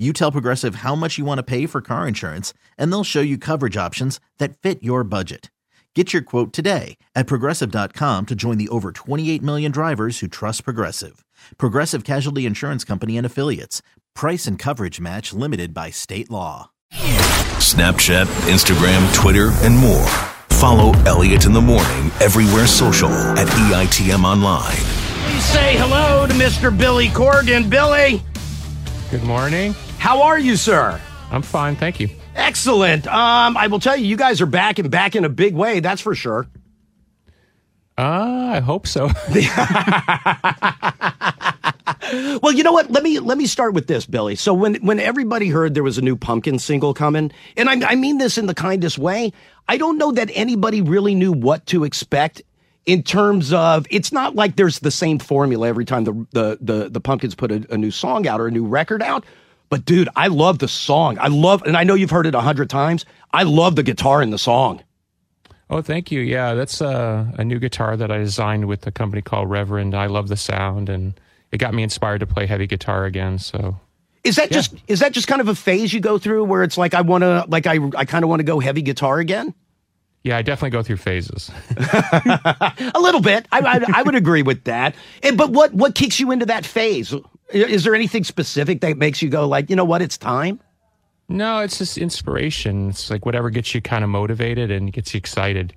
you tell Progressive how much you want to pay for car insurance, and they'll show you coverage options that fit your budget. Get your quote today at progressive.com to join the over 28 million drivers who trust Progressive. Progressive Casualty Insurance Company and Affiliates. Price and coverage match limited by state law. Snapchat, Instagram, Twitter, and more. Follow Elliot in the Morning everywhere social at EITM Online. Please say hello to Mr. Billy Corgan. Billy, Good morning. How are you, sir? I'm fine, thank you. Excellent. Um, I will tell you, you guys are back and back in a big way. That's for sure. Uh, I hope so. Well, you know what? Let me let me start with this, Billy. So when when everybody heard there was a new Pumpkin single coming, and I, I mean this in the kindest way, I don't know that anybody really knew what to expect in terms of. It's not like there's the same formula every time the the the, the Pumpkins put a, a new song out or a new record out. But dude, I love the song. I love, and I know you've heard it a hundred times. I love the guitar in the song. oh, thank you. Yeah, that's uh, a new guitar that I designed with a company called Reverend. I love the sound, and it got me inspired to play heavy guitar again. So, Is that just is that just kind of a phase you go through where it's like I want to like I I kind of want to go heavy guitar again? yeah, I definitely go through phases. A little bit. I, I, I would agree with that. And, but what what kicks you into that phase? Is there anything specific that makes you go like, you know what, it's time? no, it's just inspiration. It's like whatever gets you kind of motivated and gets you excited.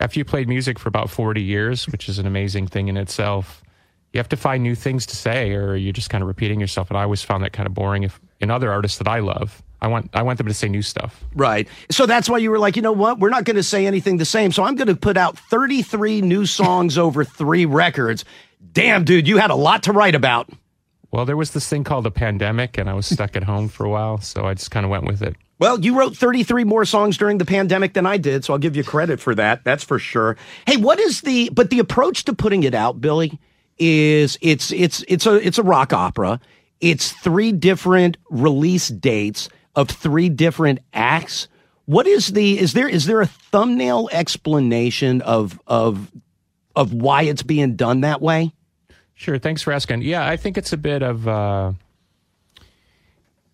After you played music for about 40 years, which is an amazing thing in itself, you have to find new things to say, or you're just kind of repeating yourself. And I always found that kind of boring. If in other artists that I love, I want I want them to say new stuff. Right. So that's why you were like, you know what, we're not going to say anything the same. So I'm going to put out 33 new songs over three records. Damn, dude, you had a lot to write about. Well, there was this thing called a pandemic, and I was stuck at home for a while, so I just kind of went with it. Well, you wrote 33 more songs during the pandemic than I did, so I'll give you credit for that. That's for sure. Hey, what is the but the approach to putting it out, Billy, is it's it's it's a it's a rock opera. It's three different release dates of three different acts. What is the is there is there a thumbnail explanation of of of why it's being done that way? Sure, thanks for asking. Yeah, I think it's a bit of uh,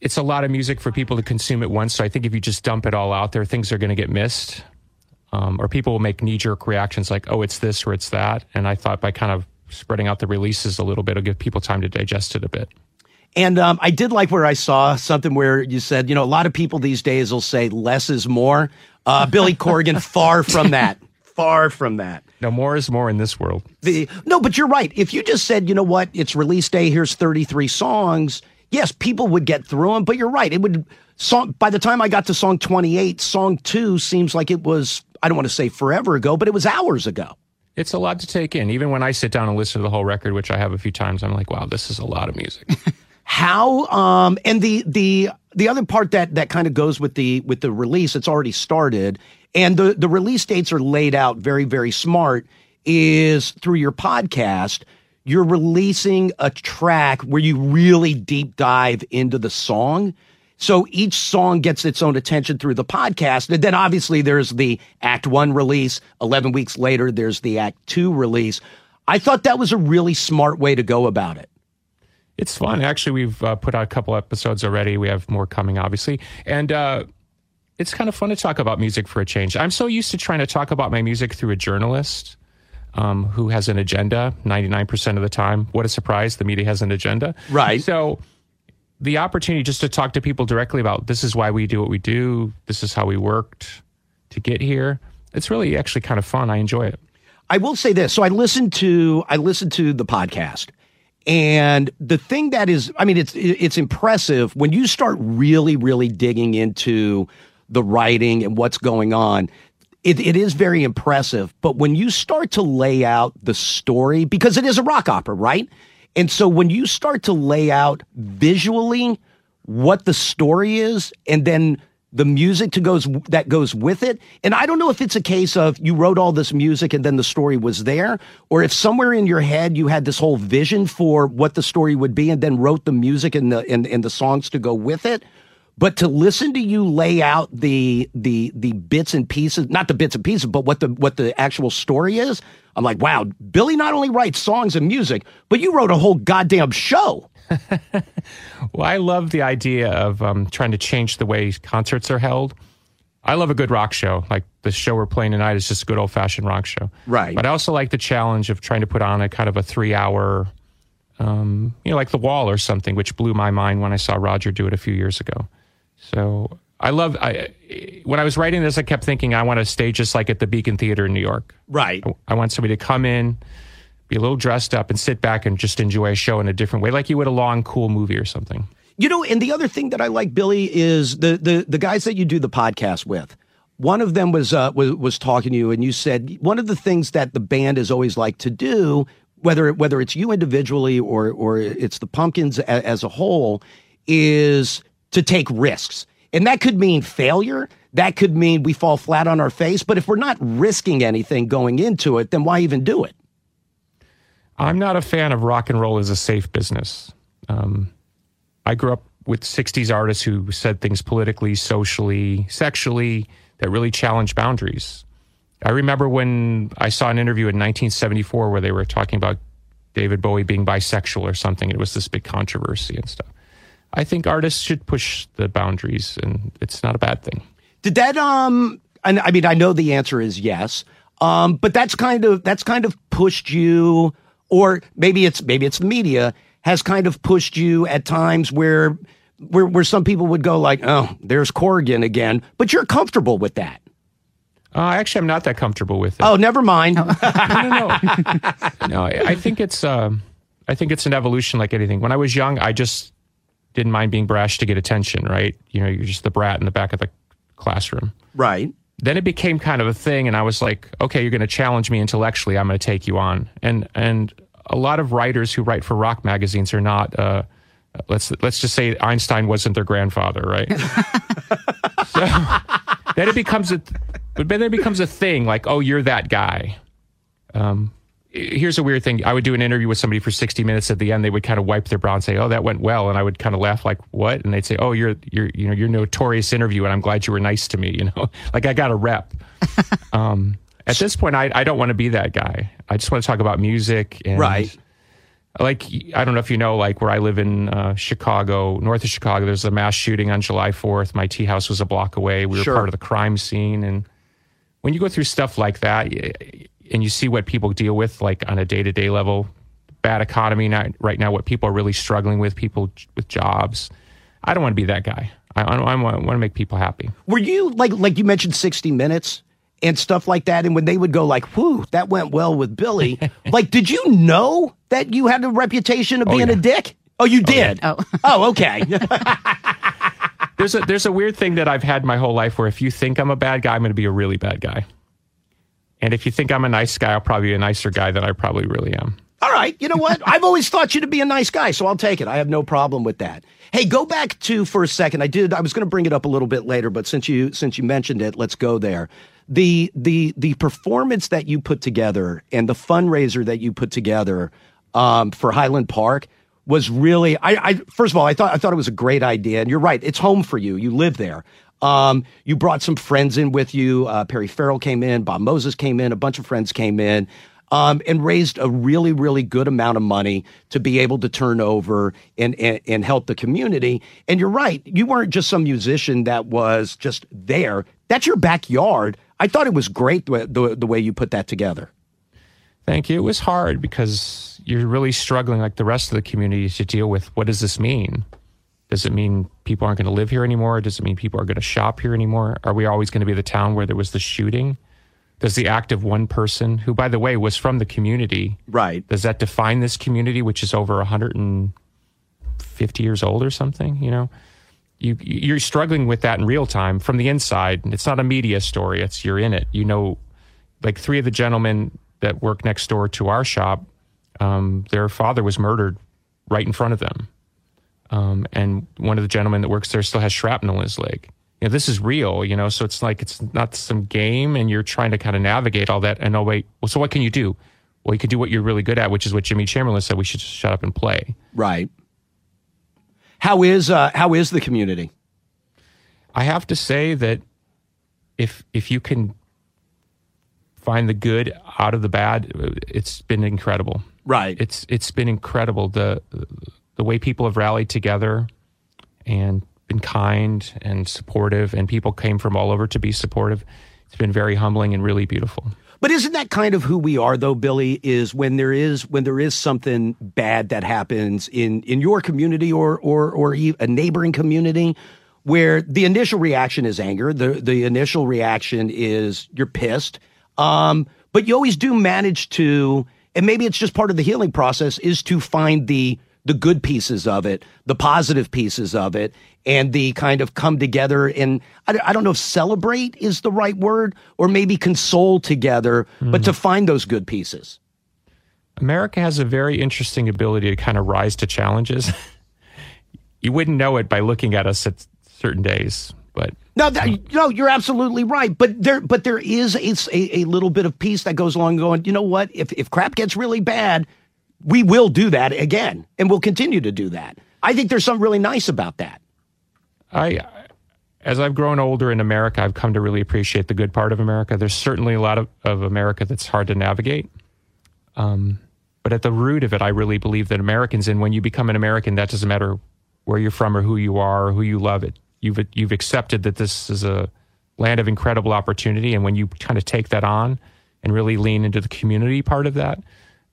it's a lot of music for people to consume at once. So I think if you just dump it all out there, things are going to get missed, um, or people will make knee jerk reactions like, "Oh, it's this or it's that." And I thought by kind of spreading out the releases a little bit, it'll give people time to digest it a bit. And um, I did like where I saw something where you said, you know, a lot of people these days will say less is more. Uh, Billy Corgan, far from that. Far from that. No, more is more in this world. The, no, but you're right. If you just said, you know what, it's release day, here's 33 songs, yes, people would get through them, but you're right. It would, song, by the time I got to song 28, song two seems like it was, I don't want to say forever ago, but it was hours ago. It's a lot to take in. Even when I sit down and listen to the whole record, which I have a few times, I'm like, wow, this is a lot of music. how um and the the the other part that that kind of goes with the with the release it's already started and the the release dates are laid out very very smart is through your podcast you're releasing a track where you really deep dive into the song. So each song gets its own attention through the podcast. And then obviously there's the act 1 release. 11 weeks later there's the act 2 release. I thought that was a really smart way to go about it It's fun. Actually, we've uh, put out a couple episodes already. We have more coming, obviously. And uh, it's kind of fun to talk about music for a change. I'm so used to trying to talk about my music through a journalist um, who has an agenda 99% of the time. What a surprise. The media has an agenda. Right. So the opportunity just to talk to people directly about this is why we do what we do, this is how we worked to get here. It's really actually kind of fun. I enjoy it. I will say this. So I listened to I listened to the podcast, And the thing that is, I mean, it's it's impressive when you start really, really digging into the writing and what's going on. It, it is very impressive. But when you start to lay out the story, because it is a rock opera, right? And so when you start to lay out visually what the story is, and then the music to goes that goes with it. And I don't know if it's a case of you wrote all this music and then the story was there, or if somewhere in your head you had this whole vision for what the story would be and then wrote the music and the and, and the songs to go with it. But to listen to you lay out the the the bits and pieces, not the bits and pieces, but what the what the actual story is, I'm like, wow, Billy not only writes songs and music, but you wrote a whole goddamn show. well, I love the idea of um, trying to change the way concerts are held. I love a good rock show. Like the show we're playing tonight is just a good old fashioned rock show. Right. But I also like the challenge of trying to put on a kind of a three hour, um, you know, like The Wall or something, which blew my mind when I saw Roger do it a few years ago. So I love, I, when I was writing this, I kept thinking I want to stage just like at the Beacon Theater in New York. Right. I, I want somebody to come in, be a little dressed up and sit back and just enjoy a show in a different way, like you would a long, cool movie or something. You know, and the other thing that I like, Billy, is the the the guys that you do the podcast with. One of them was uh, was was talking to you, and you said one of the things that the band has always liked to do, whether whether it's you individually or or it's the Pumpkins as a whole, is to take risks, and that could mean failure. That could mean we fall flat on our face. But if we're not risking anything going into it, then why even do it? I'm not a fan of rock and roll as a safe business. Um, I grew up with 60s artists who said things politically, socially, sexually that really challenged boundaries. I remember when I saw an interview in 1974 where they were talking about David Bowie being bisexual or something. It was this big controversy and stuff. I think artists should push the boundaries, and it's not a bad thing. Did that um? And I mean, I know the answer is yes. Um, but that's kind of that's kind of pushed you or maybe it's maybe it's the media has kind of pushed you at times where where where some people would go like, oh, there's Corgan again, but you're comfortable with that. Uh, actually, I'm not that comfortable with it. Oh, never mind. no, no, no. no I, I, think it's uh, I think it's an evolution like anything. When I was young, I just didn't mind being brash to get attention. Right? You know, you're just the brat in the back of the classroom. Right then it became kind of a thing and i was like okay you're going to challenge me intellectually. I'm going to take you on. And and a lot of writers who write for rock magazines are not uh, let's let's just say einstein wasn't their grandfather right? So then it becomes a but then it becomes a thing like oh you're that guy. Um, here's a weird thing. I would do an interview with somebody for 60 minutes. At the end, they would kind of wipe their brow and say, "Oh, that went well," and I would kind of laugh like, "What?" And they'd say, "Oh, you're you're you know you're notorious interview, and I'm glad you were nice to me." You know, like I got a rep. um, at this point, I I don't want to be that guy. I just want to talk about music and. Right. Like I don't know if you know, like where I live in uh, Chicago, north of Chicago. There's a mass shooting on July 4th. My tea house was a block away. We were sure. part of the crime scene, and when you go through stuff like that, and you see what people deal with like on a day-to-day level bad economy now, right now what people are really struggling with people with jobs. I don't want to be that guy. I, I, I want, to make people happy. Were you like like you mentioned 60 minutes and stuff like that and when they would go like whew that went well with billy like did you know that you had a reputation of oh, being oh, yeah. a dick? Oh you oh, did oh, yeah. oh. oh okay. There's a there's a weird thing that i've had my whole life where if you think i'm a bad guy i'm going to be a really bad guy and if you think I'm a nice guy, I'll probably be a nicer guy than I probably really am. All right. You know what? I've always thought you to be a nice guy, so I'll take it. I have no problem with that. Hey, go back to for a second. I did. I was going to bring it up a little bit later, but since you since you mentioned it, let's go there. The the the performance that you put together and the fundraiser that you put together um, for Highland Park was really. I, I first of all, I thought I thought it was a great idea, and you're right. It's home for you. You live there. Um, you brought some friends in with you. Uh, Perry Farrell came in, Bob Moses came in, a bunch of friends came in. Um, and raised a really, really good amount of money to be able to turn over and, and, and help the community. And you're right, you weren't just some musician that was just there. That's your backyard. I thought it was great the, the, the way you put that together. Thank you. It was hard because you're really struggling, like the rest of the community, to deal with what does this mean? Does it mean people aren't going to live here anymore? Does it mean people are going to shop here anymore? Are we always going to be the town where there was the shooting? does the act of one person, who, by the way, was from the community, Right. does that define this community, which is over 150 years old or something? You know, you you're struggling with that in real time from the inside. It's not a media story. It's you're in it. You know, like three of the gentlemen that work next door to our shop, um, their father was murdered right in front of them, um, and one of the gentlemen that works there still has shrapnel in his leg. You know, this is real. You know, so it's like it's not some game, and you're trying to kind of navigate all that. And oh wait, well, so what can you do? Well, you can do what you're really good at, which is what Jimmy Chamberlin said. We should just shut up and play. Right. How is uh, how is the community? I have to say that if if you can find the good out of the bad, it's been incredible. Right. It's it's been incredible the the way people have rallied together and been kind and supportive, and people came from all over to be supportive. It's been very humbling and really beautiful. But isn't that kind of who we are though, Billy, is when there is when there is something bad that happens in in your community or or or a neighboring community where the initial reaction is anger, the the initial reaction is you're pissed. Um, but you always do manage to and maybe it's just part of the healing process is to find the the good pieces of it, the positive pieces of it, and the kind of come together and I, I don't know if celebrate is the right word or maybe console together, but mm-hmm. to find those good pieces. America has a very interesting ability to kind of rise to challenges. you wouldn't know it by looking at us at certain days, but No, that, no, you're absolutely right. But there, but there is a, a, a little bit of peace that goes along. Going, you know what? If if crap gets really bad, we will do that again, and we'll continue to do that. I think there's something really nice about that. I, as I've grown older in America, I've come to really appreciate the good part of America. There's certainly a lot of, of America that's hard to navigate. Um, but at the root of it, I really believe that Americans, and when you become an American, that doesn't matter where you're from or who you are or who you love it. You've, you've accepted that this is a land of incredible opportunity. And when you kind of take that on and really lean into the community part of that,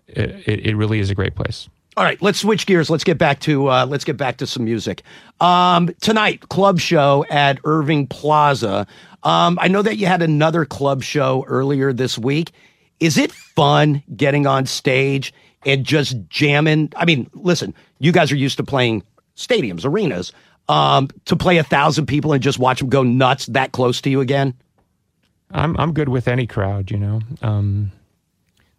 it, it really is a great place. All right, let's switch gears. Let's get back to uh, let's get back to some music. Um, tonight, club show at Irving Plaza. Um, I know that you had another club show earlier this week. Is it fun getting on stage and just jamming? I mean, listen, you guys are used to playing stadiums, arenas. Um, to play a thousand people and just watch them go nuts that close to you again. I'm I'm good with any crowd, you know. Um,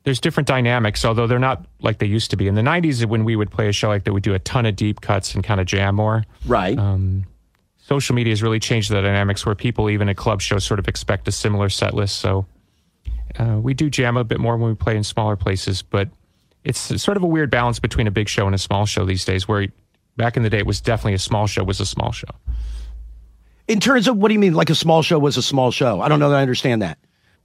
there's different dynamics, although they're not like they used to be. In the '90s, when we would play a show like that, we'd do a ton of deep cuts and kind of jam more. Right. Um, social media has really changed the dynamics where people, even at club shows, sort of expect a similar set list. So uh, we do jam a bit more when we play in smaller places, but it's sort of a weird balance between a big show and a small show these days. Where back in the day, it was definitely a small show was a small show. In terms of what do you mean, like a small show was a small show? I don't know that I understand that.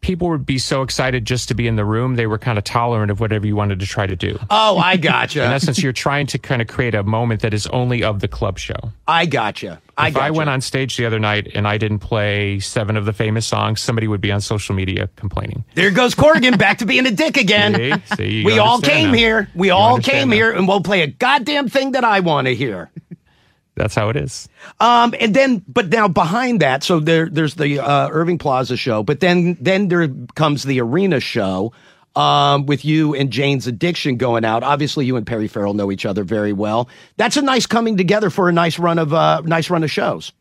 People would be so excited just to be in the room, they were kind of tolerant of whatever you wanted to try to do. Oh, I gotcha. in essence, you're trying to kind of create a moment that is only of the club show. I gotcha. I if gotcha. I went on stage the other night and I didn't play seven of the famous songs, somebody would be on social media complaining. There goes Corgan back to being a dick again. See? See, we all came now. here. We You all came now. here, and we'll play a goddamn thing that I want to hear. That's how it is. Um, and then, but now behind that, so there, there's the uh, Irving Plaza show, but then, then there comes the arena show. Um, with you and Jane's addiction going out. Obviously, you and Perry Farrell know each other very well. That's a nice coming together for a nice run of uh, nice run of shows.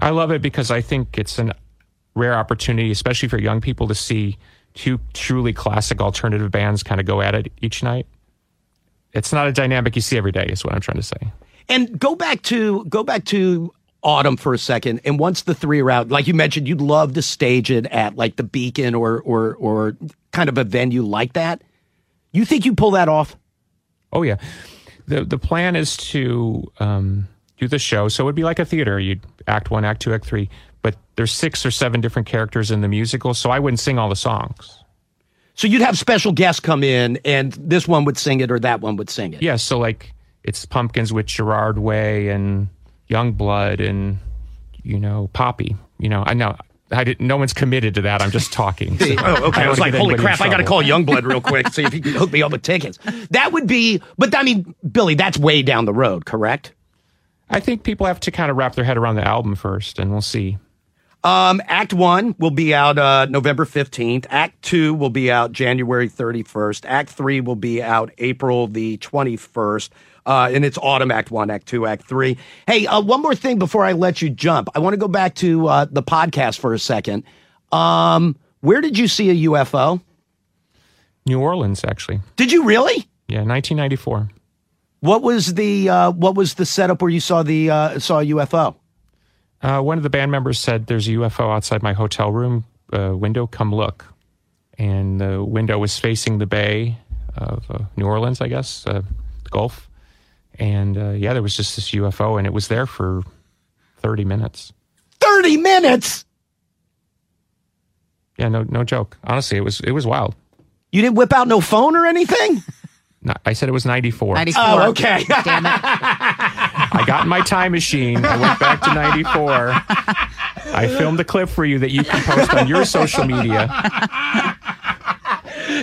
I love it because I think it's a rare opportunity, especially for young people, to see two truly classic alternative bands kind of go at it each night. It's not a dynamic you see every day, is what I'm trying to say. And go back to go back to ATUM for a second. And once the three are out, like you mentioned, you'd love to stage it at like the Beacon or or or kind of a venue like that. You think you pull that off? Oh yeah, the the plan is to um, do the show. So it'd be like a theater. You'd act one, act two, act three. But there's six or seven different characters in the musical, so I wouldn't sing all the songs. So you'd have special guests come in, and this one would sing it, or that one would sing it. Yeah, so like it's Pumpkins with Gerard Way and Yungblud and you know Poppy. You know, I know I didn't. No one's committed to that. I'm just talking. So Oh, okay. I, don't was like, holy crap! I got to call. Yungblud real quick, see if he can hook me up with tickets. That would be, but I mean, Billy, that's way down the road, correct? I think people have to kind of wrap their head around the album first, and we'll see. Um, Act one will be out uh, November 15th. Act two will be out January 31st. Act three will be out April the 21st. Uh, and it's ATUM act one, act two, act three. Hey, uh, one more thing before I let you jump. I want to go back to uh, the podcast for a second. Um, where did you see a UFO? New Orleans, actually. Did you really? Yeah, 1994. What was the uh, what was the setup where you saw the uh, saw a UFO? Uh, one of the band members said, "There's a UFO outside my hotel room uh, window. Come look." And the window was facing the bay of uh, New Orleans, I guess, uh, the Gulf. And uh, yeah, there was just this UFO, and it was there for 30 minutes. 30 minutes? Yeah, no, no joke. Honestly, it was it was wild. You didn't whip out no phone or anything? No, I said it was 94. 94. Oh, okay. Damn it. I got in my time machine. I went back to 94. I filmed a clip for you that you can post on your social media.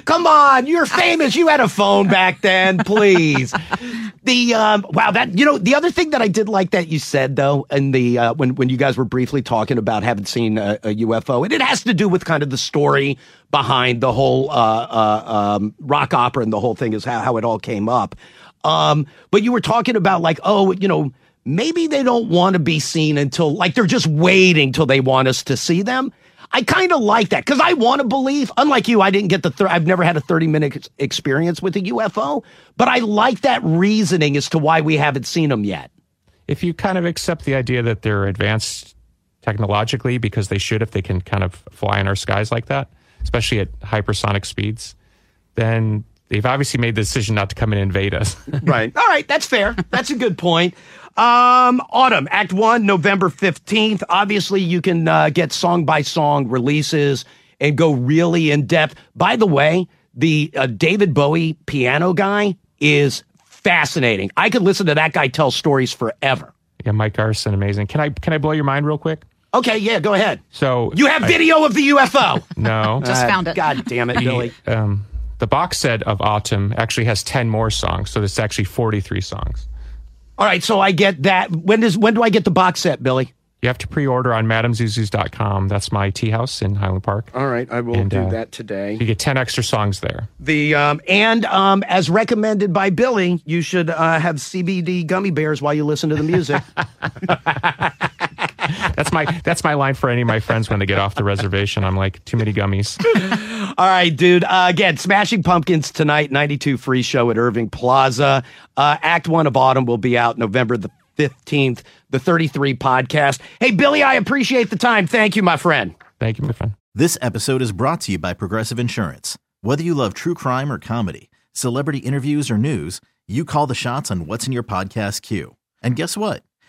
Come on, you're famous. You had a phone back then, please. the um, wow, that you know the other thing that I did like that you said though, and the uh, when when you guys were briefly talking about having seen a, a, UFO, and it has to do with kind of the story behind the whole uh, uh, um, rock opera and the whole thing is how how it all came up. Um, but you were talking about like, oh, you know, maybe they don't want to be seen until like they're just waiting till they want us to see them. I kind of like that because I want to believe, unlike you, I didn't get the, I've never had a 30 minute experience with a UFO, but I like that reasoning as to why we haven't seen them yet. If you kind of accept the idea that they're advanced technologically because they should if they can kind of fly in our skies like that, especially at hypersonic speeds, then they've obviously made the decision not to come and invade us. right. All right. That's fair. That's a good point. Um, ATUM, Act One, November 15th. Obviously, you can uh, get song by song releases and go really in depth. By the way, the uh, David Bowie piano guy is fascinating. I could listen to that guy tell stories forever. Yeah, Mike Garson, amazing. Can I can I blow your mind real quick? Okay, yeah, go ahead. So you have I, video of the UFO. No, just uh, found it. God damn it, Billy. Um, the box set of ATUM actually has ten more songs, so it's actually forty three songs. All right, so I get that. When does when do I get the box set, Billy? You have to pre-order on madamezuzus.com. That's my tea house in Highland Park. All right, I will and, do uh, that today. You get 10 extra songs there. The um, and um, as recommended by Billy, you should uh, have CBD gummy bears while you listen to the music. that's my that's my line for any of my friends when they get off the reservation. I'm like, too many gummies. All right, dude. Uh, again, Smashing Pumpkins tonight, 92 free show at Irving Plaza. Uh, Act one of ATUM will be out November the 15th, the 33 podcast. Hey, Billy, I appreciate the time. Thank you, my friend. Thank you, my friend. This episode is brought to you by Progressive Insurance. Whether you love true crime or comedy, celebrity interviews or news, you call the shots on what's in your podcast queue. And guess what?